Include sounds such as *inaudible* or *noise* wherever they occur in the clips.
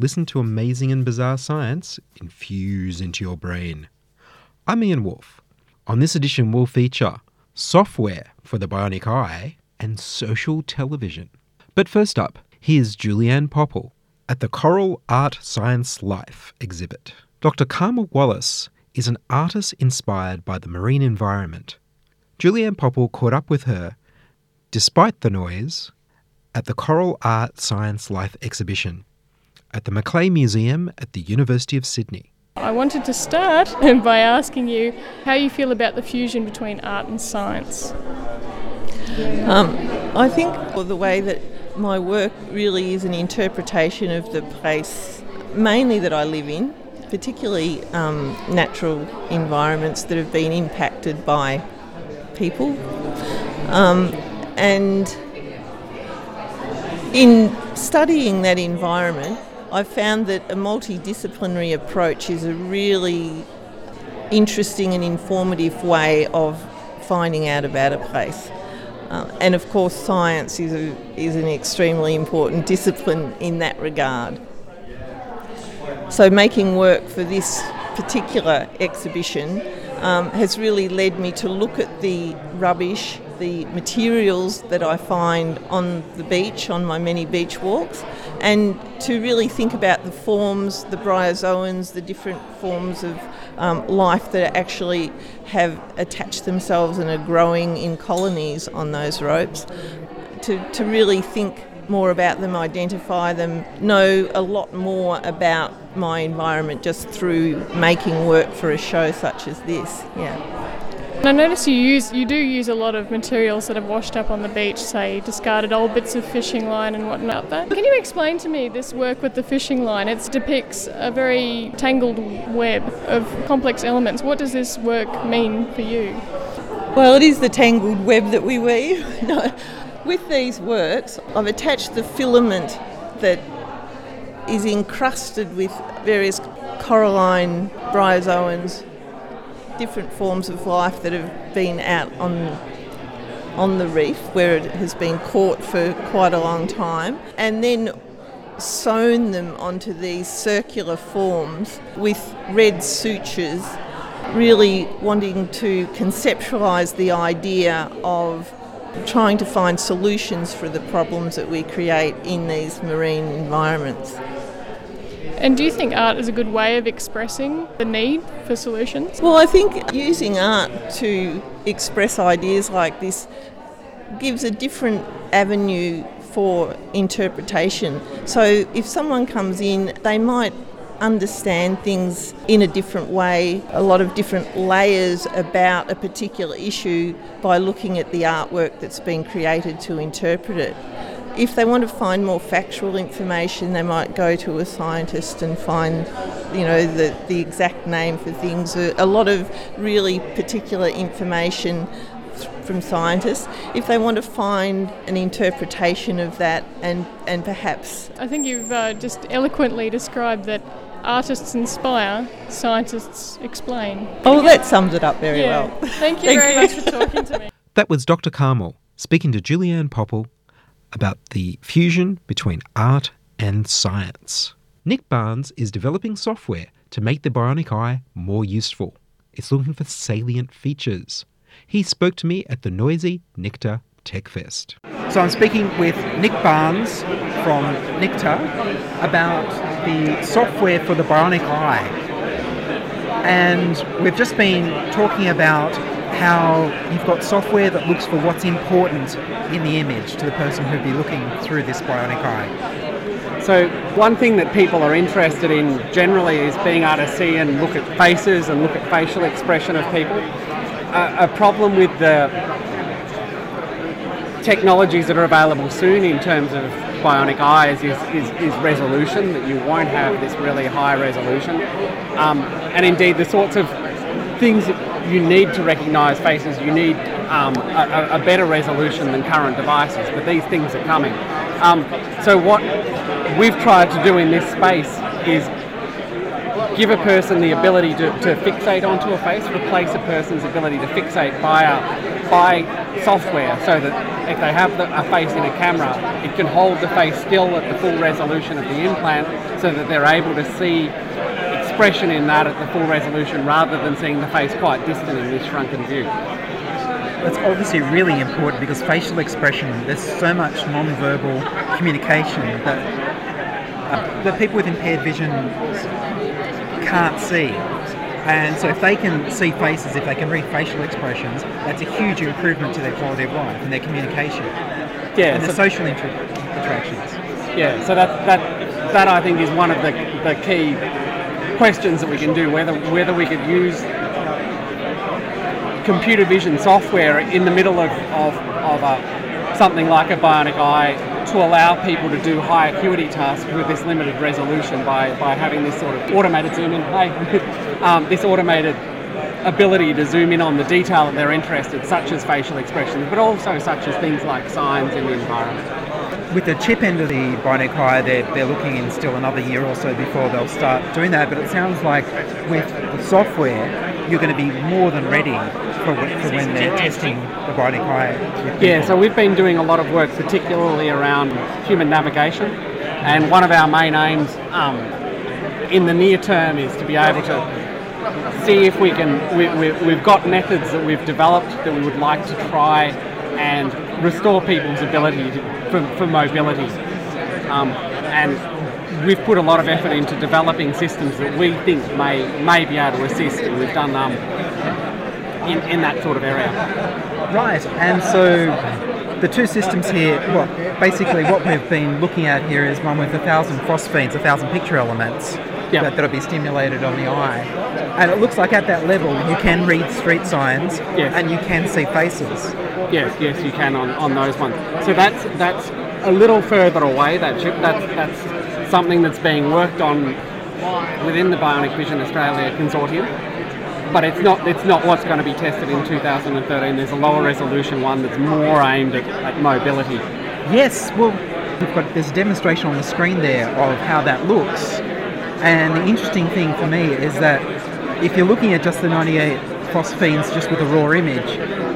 Listen to amazing and bizarre science infuse into your brain. I'm Ian Woolf. On this edition, we'll feature software for the bionic eye and social television. But first up, here's Julianne Popple at the Coral Art Science Life exhibit. Dr. Carmel Wallace is an artist inspired by the marine environment. Julianne Popple caught up with her, despite the noise, at the Coral Art Science Life exhibition at the Macleay Museum at the University of Sydney. I wanted to start *laughs* by asking you how you feel about the fusion between art and science. Um, I think well, the way that my work really is an interpretation of the place, mainly that I live in, particularly um, natural environments that have been impacted by people. Um, and in studying that environment, I've found that a multidisciplinary approach is a really interesting and informative way of finding out about a place. Uh, and of course, science is, a, is an extremely important discipline in that regard. So, making work for this particular exhibition um, has really led me to look at the rubbish, the materials that I find on the beach, on my many beach walks, and to really think about the forms, the bryozoans, the different forms of um, life that actually have attached themselves and are growing in colonies on those ropes. To, to really think more about them, identify them, know a lot more about my environment just through making work for a show such as this. Yeah. I notice you use you do use a lot of materials that have washed up on the beach, say discarded old bits of fishing line and whatnot. But can you explain to me this work with the fishing line? It depicts a very tangled web of complex elements. What does this work mean for you? Well, it is the tangled web that we weave. *laughs* no. With these works, I've attached the filament that is encrusted with various coralline bryozoans, different forms of life that have been out on on the reef where it has been caught for quite a long time, and then sewn them onto these circular forms with red sutures, really wanting to conceptualise the idea of trying to find solutions for the problems that we create in these marine environments. And do you think art is a good way of expressing the need for solutions? Well, I think using art to express ideas like this gives a different avenue for interpretation. So if someone comes in, they might understand things in a different way, a lot of different layers about a particular issue by looking at the artwork that's been created to interpret it. If they want to find more factual information, they might go to a scientist and find, you know, the, the exact name for things. A lot of really particular information from scientists. If they want to find an interpretation of that and, and perhaps I think you've uh, just eloquently described that artists inspire, scientists explain. Oh, that sums it up very Yeah. well. Thank you *laughs* Thank very you. much for talking to me. That was Dr. Carmel speaking to Julianne Popple about the fusion between art and science. Nick Barnes is developing software to make the bionic eye more useful. It's looking for salient features. He spoke to me at the noisy NICTA Tech Fest. So I'm speaking with Nick Barnes from NICTA about the software for the bionic eye. And we've just been talking about how you've got software that looks for what's important in the image to the person who'd be looking through this bionic eye. So one thing that people are interested in generally is being able to see and look at faces and look at facial expression of people. A, a problem with the technologies that are available soon in terms of bionic eyes is, is, is resolution, that you won't have this really high resolution. Um, and indeed, the sorts of things that you need to recognise faces, you need um, a, a, better resolution than current devices, but these things are coming. Um, so, what we've tried to do in this space is give a person the ability to, to fixate onto a face, replace a person's ability to fixate by, a, by software so that if they have the, a face in a camera, it can hold the face still at the full resolution of the implant so that they're able to see expression in that at the full resolution rather than seeing the face quite distant in this shrunken view. That's obviously really important because facial expression, there's so much non-verbal communication that, uh, that people with impaired vision can't see. And so if they can see faces, if they can read facial expressions, that's a huge improvement to their quality of life and their communication. Yeah, and so the social inter- interactions. Yeah, so that, that, that I think is one of the, the key questions that we can do, whether, whether we could use computer vision software in the middle of, of, of a, something like a bionic eye to allow people to do high acuity tasks with this limited resolution by, by having this sort of automated zoom in, hey, *laughs* um, this automated ability to zoom in on the detail that they're interested, such as facial expressions, but also such as things like signs in the environment. With the chip end of the bionic eye, they're, they're looking in still another year or so before they'll start doing that. But it sounds like with the software, you're going to be more than ready for, for when they're testing the bionic eye. Yeah, so we've been doing a lot of work, particularly around human navigation, and one of our main aims um, in the near term is to be able to see if we can. We, we, we've got methods that we've developed that we would like to try and restore people's ability to, for, for mobility. Um, and we've put a lot of effort into developing systems that we think may may be able to assist, and we've done um, in, in that sort of area. Right, and so the two systems here, well, basically what we've been looking at here is one with a thousand phosphenes, a thousand picture elements Yep. that, that'll be stimulated on the eye. And it looks like at that level you can read street signs Yes. and you can see faces. Yes, yes, you can on, on those ones. So that's that's a little further away. That chip. That's that's something that's being worked on within the Bionic Vision Australia consortium. But it's not it's not what's going to be tested in 2013. There's a lower resolution one that's more aimed at, at mobility. Yes, well, we've got there's a demonstration on the screen there of how that looks. And the interesting thing for me is that if you're looking at just the 98 phosphenes just with a raw image,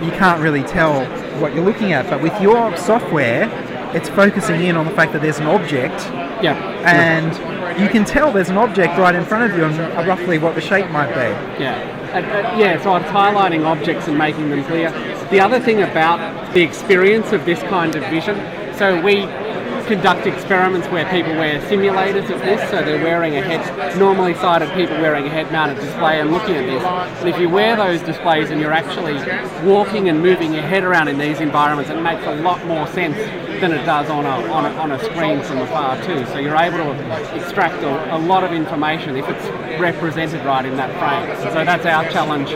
you can't really tell what you're looking at. But with your software, it's focusing in on the fact that there's an object, Yeah. and you can tell there's an object right in front of you and roughly what the shape might be. Yeah, uh, uh, yeah. So it's highlighting objects and making them clear. The other thing about the experience of this kind of vision, so we conduct experiments where people wear simulators of this, so they're wearing a head, normally sighted people wearing a head-mounted display and looking at this. And if you wear those displays and you're actually walking and moving your head around in these environments, it makes a lot more sense than it does on a, on a, on a screen from afar too. So you're able to extract a, a lot of information if it's represented right in that frame. So that's our challenge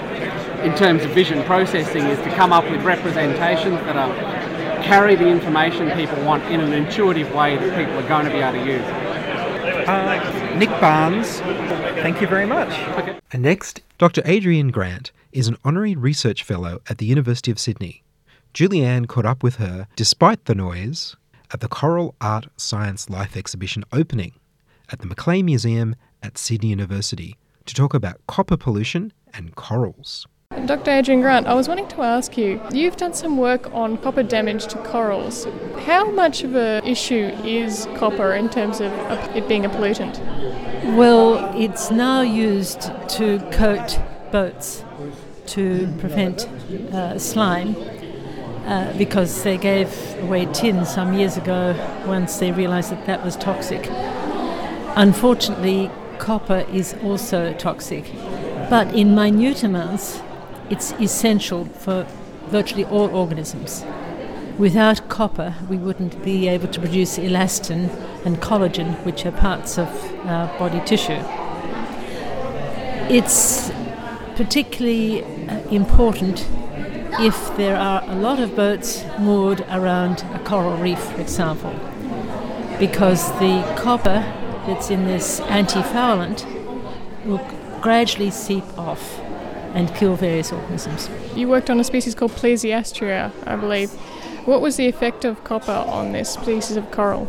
in terms of vision processing is to come up with representations that are carry the information people want in an intuitive way that people are going to be able to use. Uh, Nick Barnes, thank you very much. And next, Dr. Adrienne Grant is an honorary research fellow at the University of Sydney. Julianne caught up with her, despite the noise, at the Coral Art Science Life exhibition opening at the Macleay Museum at Sydney University to talk about copper pollution and corals. Dr. Adrienne Grant, I was wanting to ask you, you've done some work on copper damage to corals. How much of an issue is copper in terms of it being a pollutant? Well, it's now used to coat boats to prevent uh, slime uh, because they gave away tin some years ago once they realized that that was toxic. Unfortunately, copper is also toxic, but in minute amounts, it's essential for virtually all organisms. Without copper, we wouldn't be able to produce elastin and collagen, which are parts of our body tissue. It's particularly uh, important if there are a lot of boats moored around a coral reef, for example. because the copper that's in this antifoulant will gradually seep off and kill various organisms. You worked on a species called Plesiastrea, I believe. What was the effect of copper on this species of coral?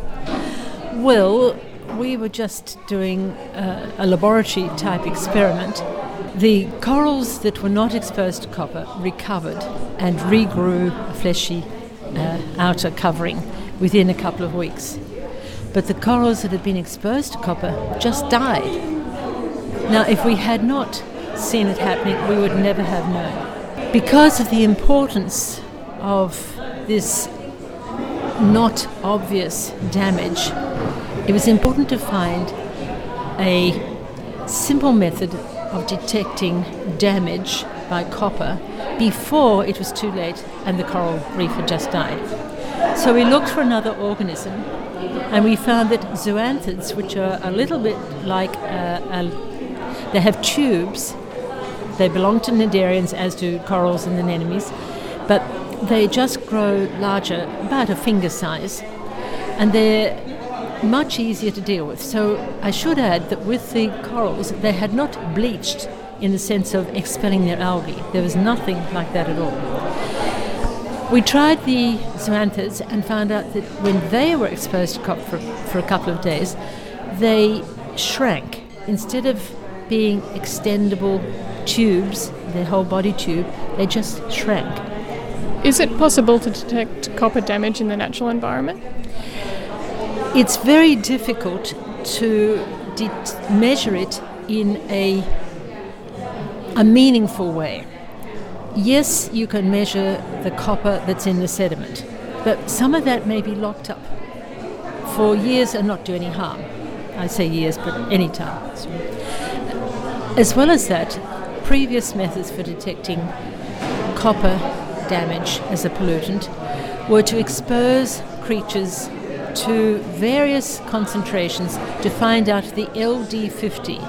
Well, we were just doing uh, a laboratory type experiment. The corals that were not exposed to copper recovered and regrew a fleshy uh, outer covering within a couple of weeks. But the corals that had been exposed to copper just died. Now, if we had not seen it happening, we would never have known. Because of the importance of this not obvious damage, it was important to find a simple method of detecting damage by copper before it was too late and the coral reef had just died. So we looked for another organism and we found that zoanthids, which are a little bit like uh, a, they have tubes they belong to cnidarians as do corals and anemones, but they just grow larger, about a finger size, and they're much easier to deal with. So I should add that with the corals, they had not bleached in the sense of expelling their algae. There was nothing like that at all. We tried the zoanthids and found out that when they were exposed to copper for, for a couple of days, they shrank. Instead of being extendable tubes, their whole body tube, they just shrank. Is it possible to detect copper damage in the natural environment? It's very difficult to det- measure it in a, a meaningful way. Yes, you can measure the copper that's in the sediment, but some of that may be locked up for years and not do any harm. I say years, but any time. As well as that, previous methods for detecting copper damage as a pollutant were to expose creatures to various concentrations to find out the LD50,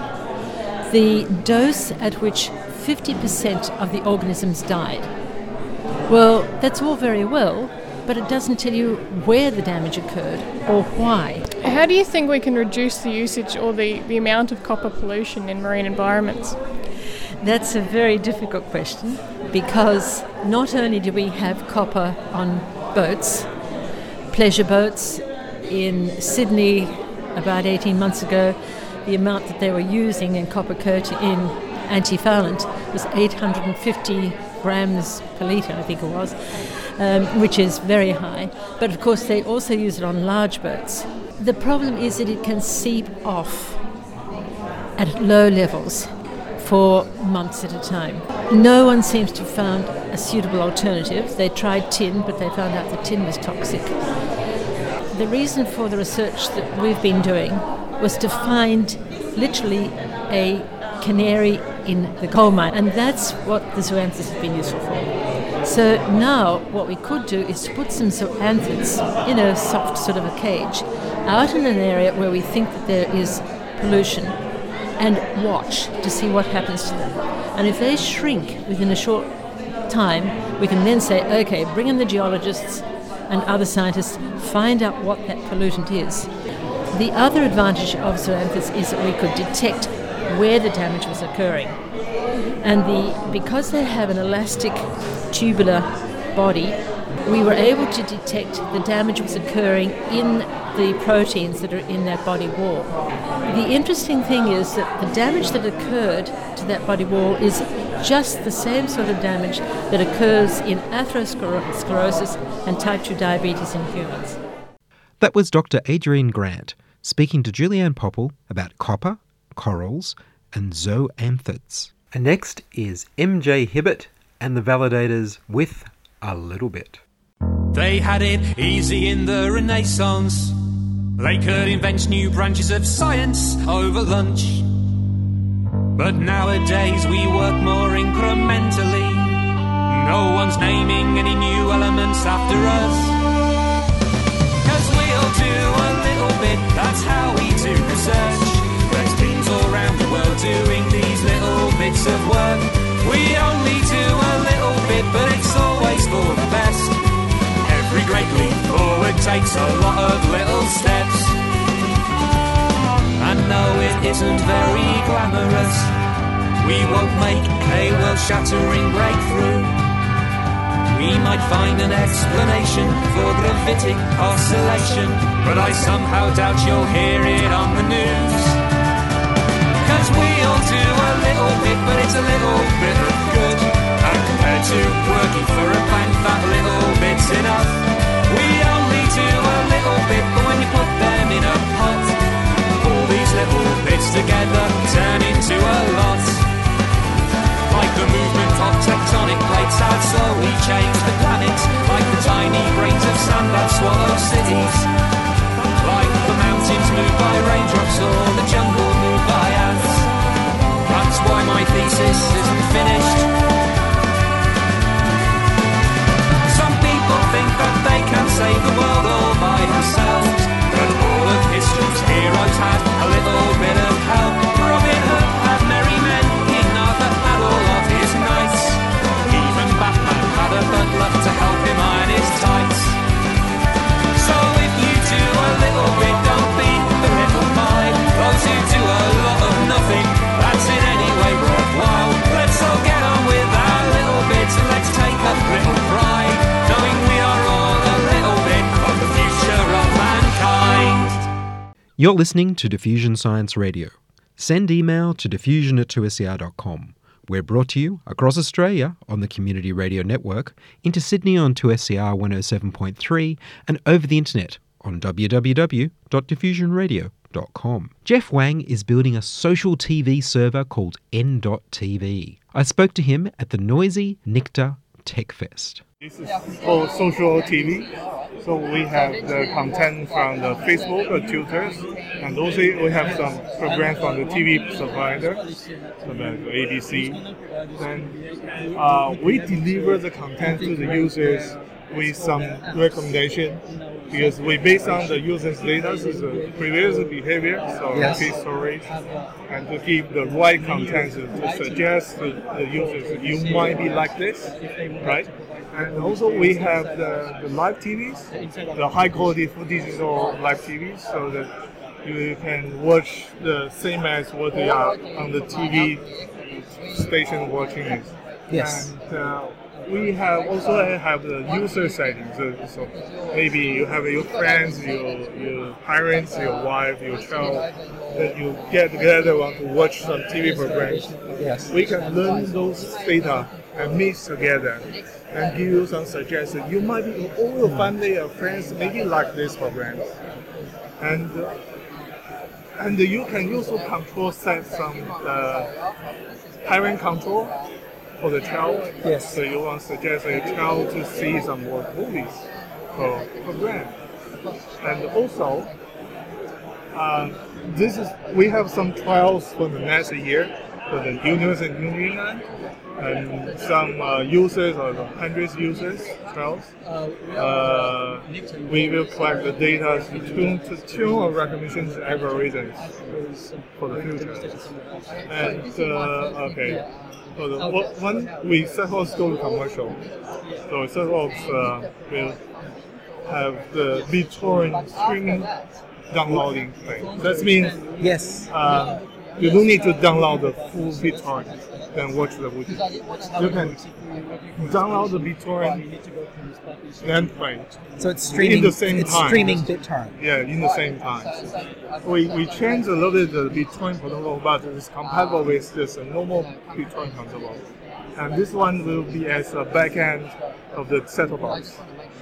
the dose at which 50% of the organisms died. Well, that's all very well, but it doesn't tell you where the damage occurred or why. How do you think we can reduce the usage or the, the amount of copper pollution in marine environments? That's a very difficult question because not only do we have copper on boats, pleasure boats, in Sydney about 18 months ago, the amount that they were using in copper coat in antifoulant was 850 grams per litre, I think it was, um, which is very high. But of course, they also use it on large boats. The problem is that it can seep off at low levels for months at a time. No one seems to have found a suitable alternative. They tried tin, but they found out the tin was toxic. The reason for the research that we've been doing was to find literally a canary in the coal mine, and that's what the zoanthids have been useful for. So now what we could do is to put some zoanthids in a soft sort of a cage out in an area where we think that there is pollution and watch to see what happens to them. And if they shrink within a short time, we can then say, okay, bring in the geologists and other scientists, find out what that pollutant is. The other advantage of zoanthids is that we could detect where the damage was occurring. And the, because they have an elastic tubular body, we were able to detect the damage was occurring in the proteins that are in that body wall. The interesting thing is that the damage that occurred to that body wall is just the same sort of damage that occurs in atherosclerosis and type 2 diabetes in humans. That was Dr. Adrienne Grant speaking to Julianne Popple about copper, corals, and zoanthids. And next is MJ Hibbett and the Validators with a little bit. They had it easy in the Renaissance. They could invent new branches of science over lunch. But nowadays we work more incrementally. No one's naming any new elements after us. Cause we'll do a little bit, that's how we do research. There's teams all around the world doing these little bits of work. We only do a little bit, but it's always for the best. Every great leap oh, forward takes a lot of little steps. And no, it isn't very glamorous. We won't make a world shattering breakthrough. We might find an explanation for gravitic oscillation, but I somehow doubt you'll hear it on the news. Cause we all do a little bit, but it's a little bit of good. And compared to working for a bank, that little bit's enough. We only do a little bit, but when you put them in a pot, all these little bits together turn into a lot. Like the movement of tectonic plates that slowly change the planet. Like the tiny grains of sand that swallow cities. Like the mountains moved by raindrops or the jungle moved by ants. That's why my thesis isn't finished. You're listening to Diffusion Science Radio. Send email to diffusion at 2ser.com. We're brought to you across Australia on the Community Radio Network, into Sydney on 2SER 107.3, and over the internet on www.diffusionradio.com. Jeff Wang is building a social TV server called N.TV. I spoke to him at the noisy Nicta Tech Fest. This is for social TV. So we have the content from the Facebook or tutors, and also we have some programs from the TV provider, so like ABC. Then uh, we deliver the content to the users with some recommendation because we based on the user's data, so the previous behavior, so Yes. case stories, and to give the right content to, to suggest to the users you might be like this, right? And also we have the, the live TVs, the high quality digital live TVs, so that you can watch the same as what they are on the TV station watching it. Yes. And, uh, we have also have the user settings. So, so maybe you have your friends, your your parents, your wife, your child, that you get together want to watch some TV programs. Yes. We can learn those data and mix together and give you some suggestions. You might be all your family or friends maybe like this program, and uh, and you can also control set some uh, parent control for the child. Yes. So you want to suggest a child to see some more movies for program. And also, uh, this is we have some trials for the next year for the juniors and Union and some uh, users or hundreds users trials. Uh, we will collect the data to tune to tune our recognition algorithms for the future. And uh, okay, so the one- one we suppose go to commercial. So suppose uh, will have the BitTorrent streaming downloading thing. That means yes, uh, you don't need to download the full BitTorrent then watch the movie. You can download the BitTorrent then play. So it's streaming- in the same it's time. streaming BitTorrent. Yeah, in the same time. We, we changed a little bit the BitTorrent protocol, but it's compatible with this normal BitTorrent protocol. And this one will be as a backend of the set-top box.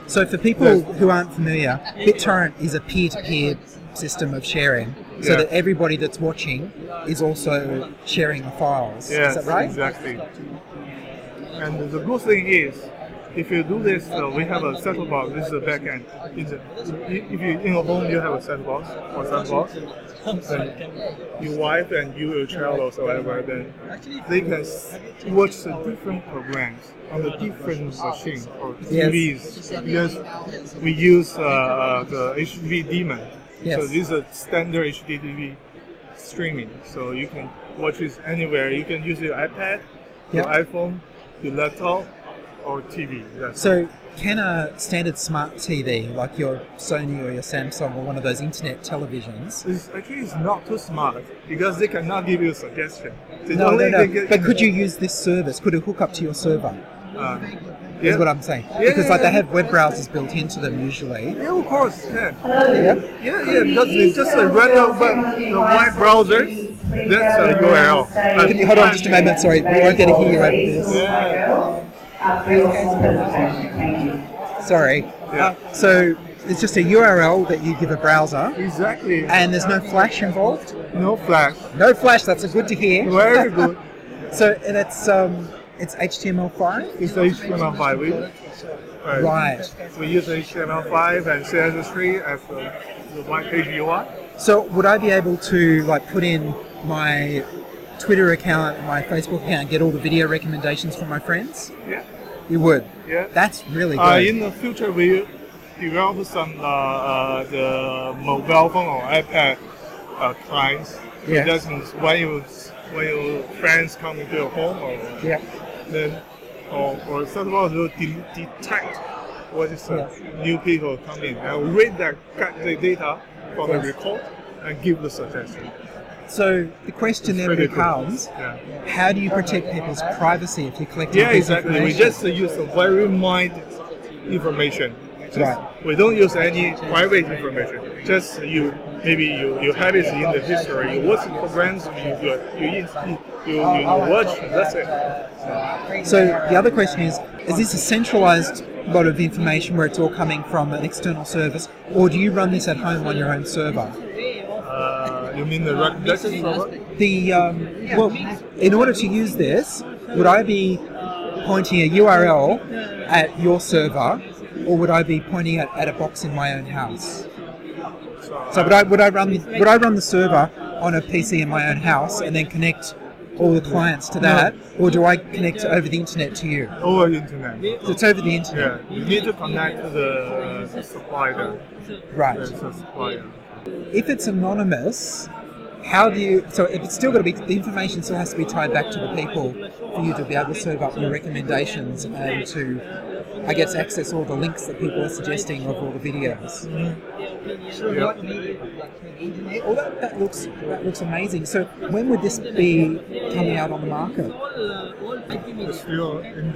So for people who aren't familiar, BitTorrent is a peer-to-peer system of sharing, so Yeah. that everybody that's watching is also sharing the files. Yes, is that right? exactly. And the good thing is, if you do this, uh, we have a set-top box. This is the backend. It's a, if you in your home you have a set box or set box, then your wife and you, your child or whatever, then they can watch the different programs on the different machines or Yes. TVs because we use uh, the HDV daemon. Yes. So this is a standard HDTV streaming. So you can watch this anywhere. You can use your iPad, your Yep. iPhone, your laptop, or TV. That's So can a standard smart TV like your Sony or your Samsung or one of those internet televisions? It's, actually, it's not too smart because they cannot give you a suggestion. They No, no, no. But could you use this service? Could it hook up to your server? Uh, Is yeah. what I'm saying. Yeah, because yeah, like they have web browsers built into them usually. Yeah, of course, yeah. Yeah. Yeah, yeah, because it's just a random web, the web browser. That's a URL. Uh, Can you hold on just a moment? Sorry, we won't get to hear you over this. Sorry. Yeah. So it's just a URL that you give a browser. Exactly. And there's no flash involved. No flash. No flash. That's a good to hear. Very good. *laughs* so and it's um it's HTML5. It's HTML5. We, uh, Right. We use HTML5 and CSS3 as the, the white page UI. So would I be able to like put in my Twitter account, my Facebook account, get all the video recommendations from my friends? Yeah. You would. Yeah. That's really good. Uh, in the future, we develop some uh, uh, the mobile phone or iPad uh, clients. Yeah. Means when you when your friends come into your home, or Yeah. Then or, or first of all to de- detect what is uh, new people coming and read that the data from the Yes. record and give the suggestion. So the question then becomes, Yeah. how do you protect people's privacy if you're collecting Yeah, exactly. We just use very mined information. Just- Right. We don't use any private information. Just you, maybe you, you have it in the history. You watch programs, you you you, you, you, you watch. That's it. So the other question is, is this a centralized lot of information where it's all coming from an external service, or do you run this at home on your own server? Uh, you mean the recommendation server? The um, well, in order to use this, would I be pointing a URL at your server, or would I be pointing at, at a box in my own house? So would I would I run the, would I run the server on a PC in my own house and then connect all the clients to that, or do I connect over the internet to you? Over the internet. So it's over the internet. Yeah, you need to connect to the supplier. Right. A supplier. If it's anonymous, how do you? So if it's still got to be the information still has to be tied back to the people for you to be able to serve up your recommendations and to, I guess, access all the links that people are suggesting of all the videos. Mm-hmm. Well, that, that looks that looks amazing. So when would this be coming out on the market? It's still in.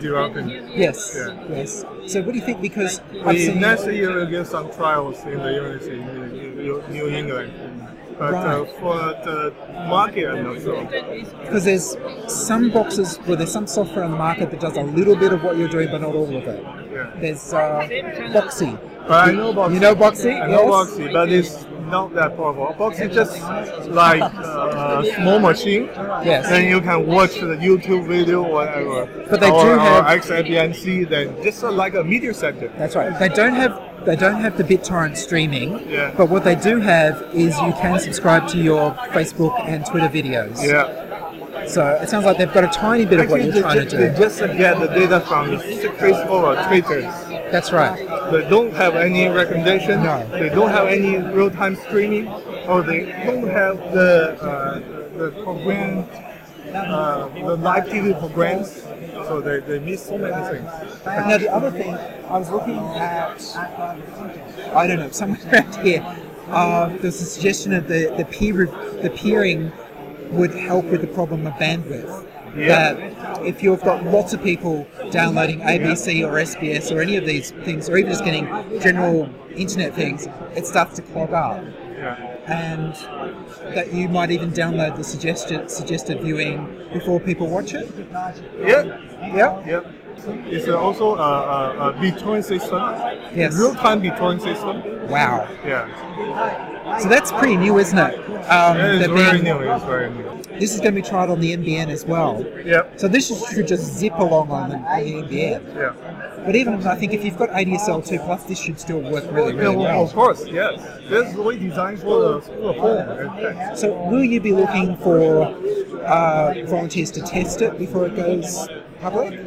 Yes. Yeah. Yes. So what do you think? Because We, next year we'll get some trials in the university in New- England. But uh, for the market, I'm not sure. because there's some boxes where there's some software on the market that does a little bit of what you're doing, but not all of it. There's uh, Boxee. But I know Boxee. You know Boxee? I know Yes? Boxee, but it's not that powerful. Boxee is just like uh, a small machine. Yes. Then you can watch the YouTube video or whatever. But they or, do or have- XBMC, then just like a media center. That's right. They don't have they don't have the BitTorrent streaming. Yeah. But what they do have is you can subscribe to your Facebook and Twitter videos. Yeah. So it sounds like they've got a tiny bit of what you're trying they, to do. they just get the data from the Facebook or Twitter. That's right. They don't have any recommendation. No. They don't have any real-time streaming, or they don't have the uh, the program, uh, the live TV programs. So they, they miss so many things. Now the other thing, I was looking at, I don't know, somewhere *laughs* around here, uh, there's a suggestion of the the peer the peering would help with the problem of bandwidth. Yeah. That if you've got lots of people downloading ABC or SBS or any of these things, or even just getting general internet things, it starts to clog up. Yeah. And that you might even download the suggested suggested viewing before people watch it. Yeah. Yeah. Yeah. It's also a, a, a BitTorrent system. Yes. Real-time BitTorrent system. Wow. Yeah. So that's pretty new, isn't it? Um, Yeah, it's very new. It's very new. This is going to be tried on the NBN as well. Yep. So this should just zip along on the, on the NBN. Yeah. But even I think if you've got ADSL 2 plus, this should still work really, Yeah, really well, well. Of course, yes. This is the way designed for the, for the home. So will you be looking for uh, volunteers to test it before it goes public?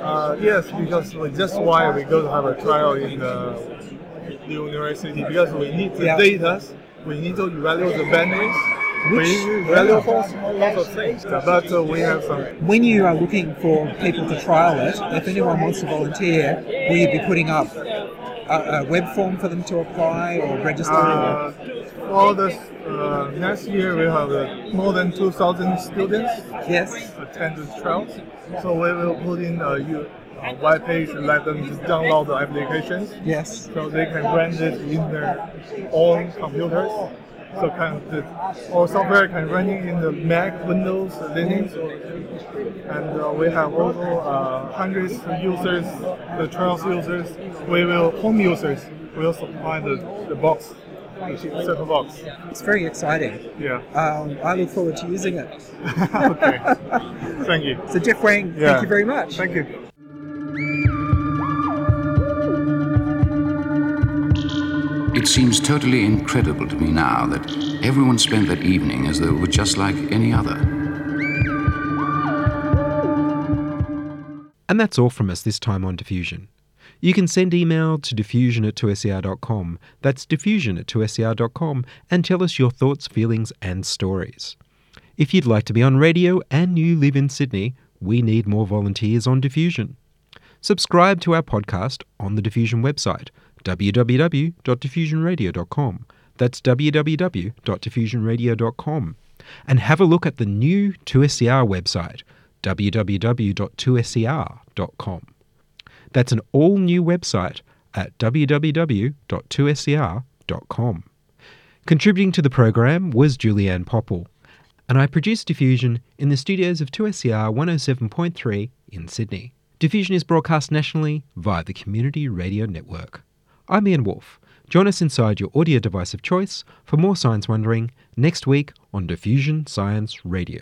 Uh, yes, because we, that's why we go to have a trial in the, the university because we need the Yeah. data, we need to evaluate the bandwidth, we value force lots of things, but uh, we have some. When you are looking for people to trial it, if anyone wants to volunteer, will you be putting up a, a web form for them to apply or register? Uh, for the uh, next year, we have uh, more than 2,000 students. Yes. Attend the trials. So we will put in a u- uh, web page, and let them just download the applications. Yes. So they can run it in their own computers. So can the our software can run it in the Mac, Windows, Linux, and uh, we have also uh, hundreds of users, the trials users. We will home users We will supply the, the box, the set of box. It's very exciting. Yeah. Um, I look forward to using it. *laughs* okay. *laughs* Thank you. So Jeff Wang, Yeah. thank you very much. Thank you. It seems totally incredible to me now that everyone spent that evening as though it were just like any other. And that's all from us this time on Diffusion. You can send email to diffusion at 2ser.com. That's diffusion at 2ser.com and tell us your thoughts, feelings, and stories. If you'd like to be on radio and you live in Sydney, we need more volunteers on Diffusion. Subscribe to our podcast on the Diffusion website, www.diffusionradio.com. That's www.diffusionradio.com. And have a look at the new 2SER website, www.2ser.com. That's an all new website at www.2ser.com. Contributing to the program was Julianne Popple, and I produced Diffusion in the studios of 2SER 107.3 in Sydney. Diffusion is broadcast nationally via the Community Radio Network. I'm Ian Woolf. Join us inside your audio device of choice for more science wondering next week on Diffusion Science Radio.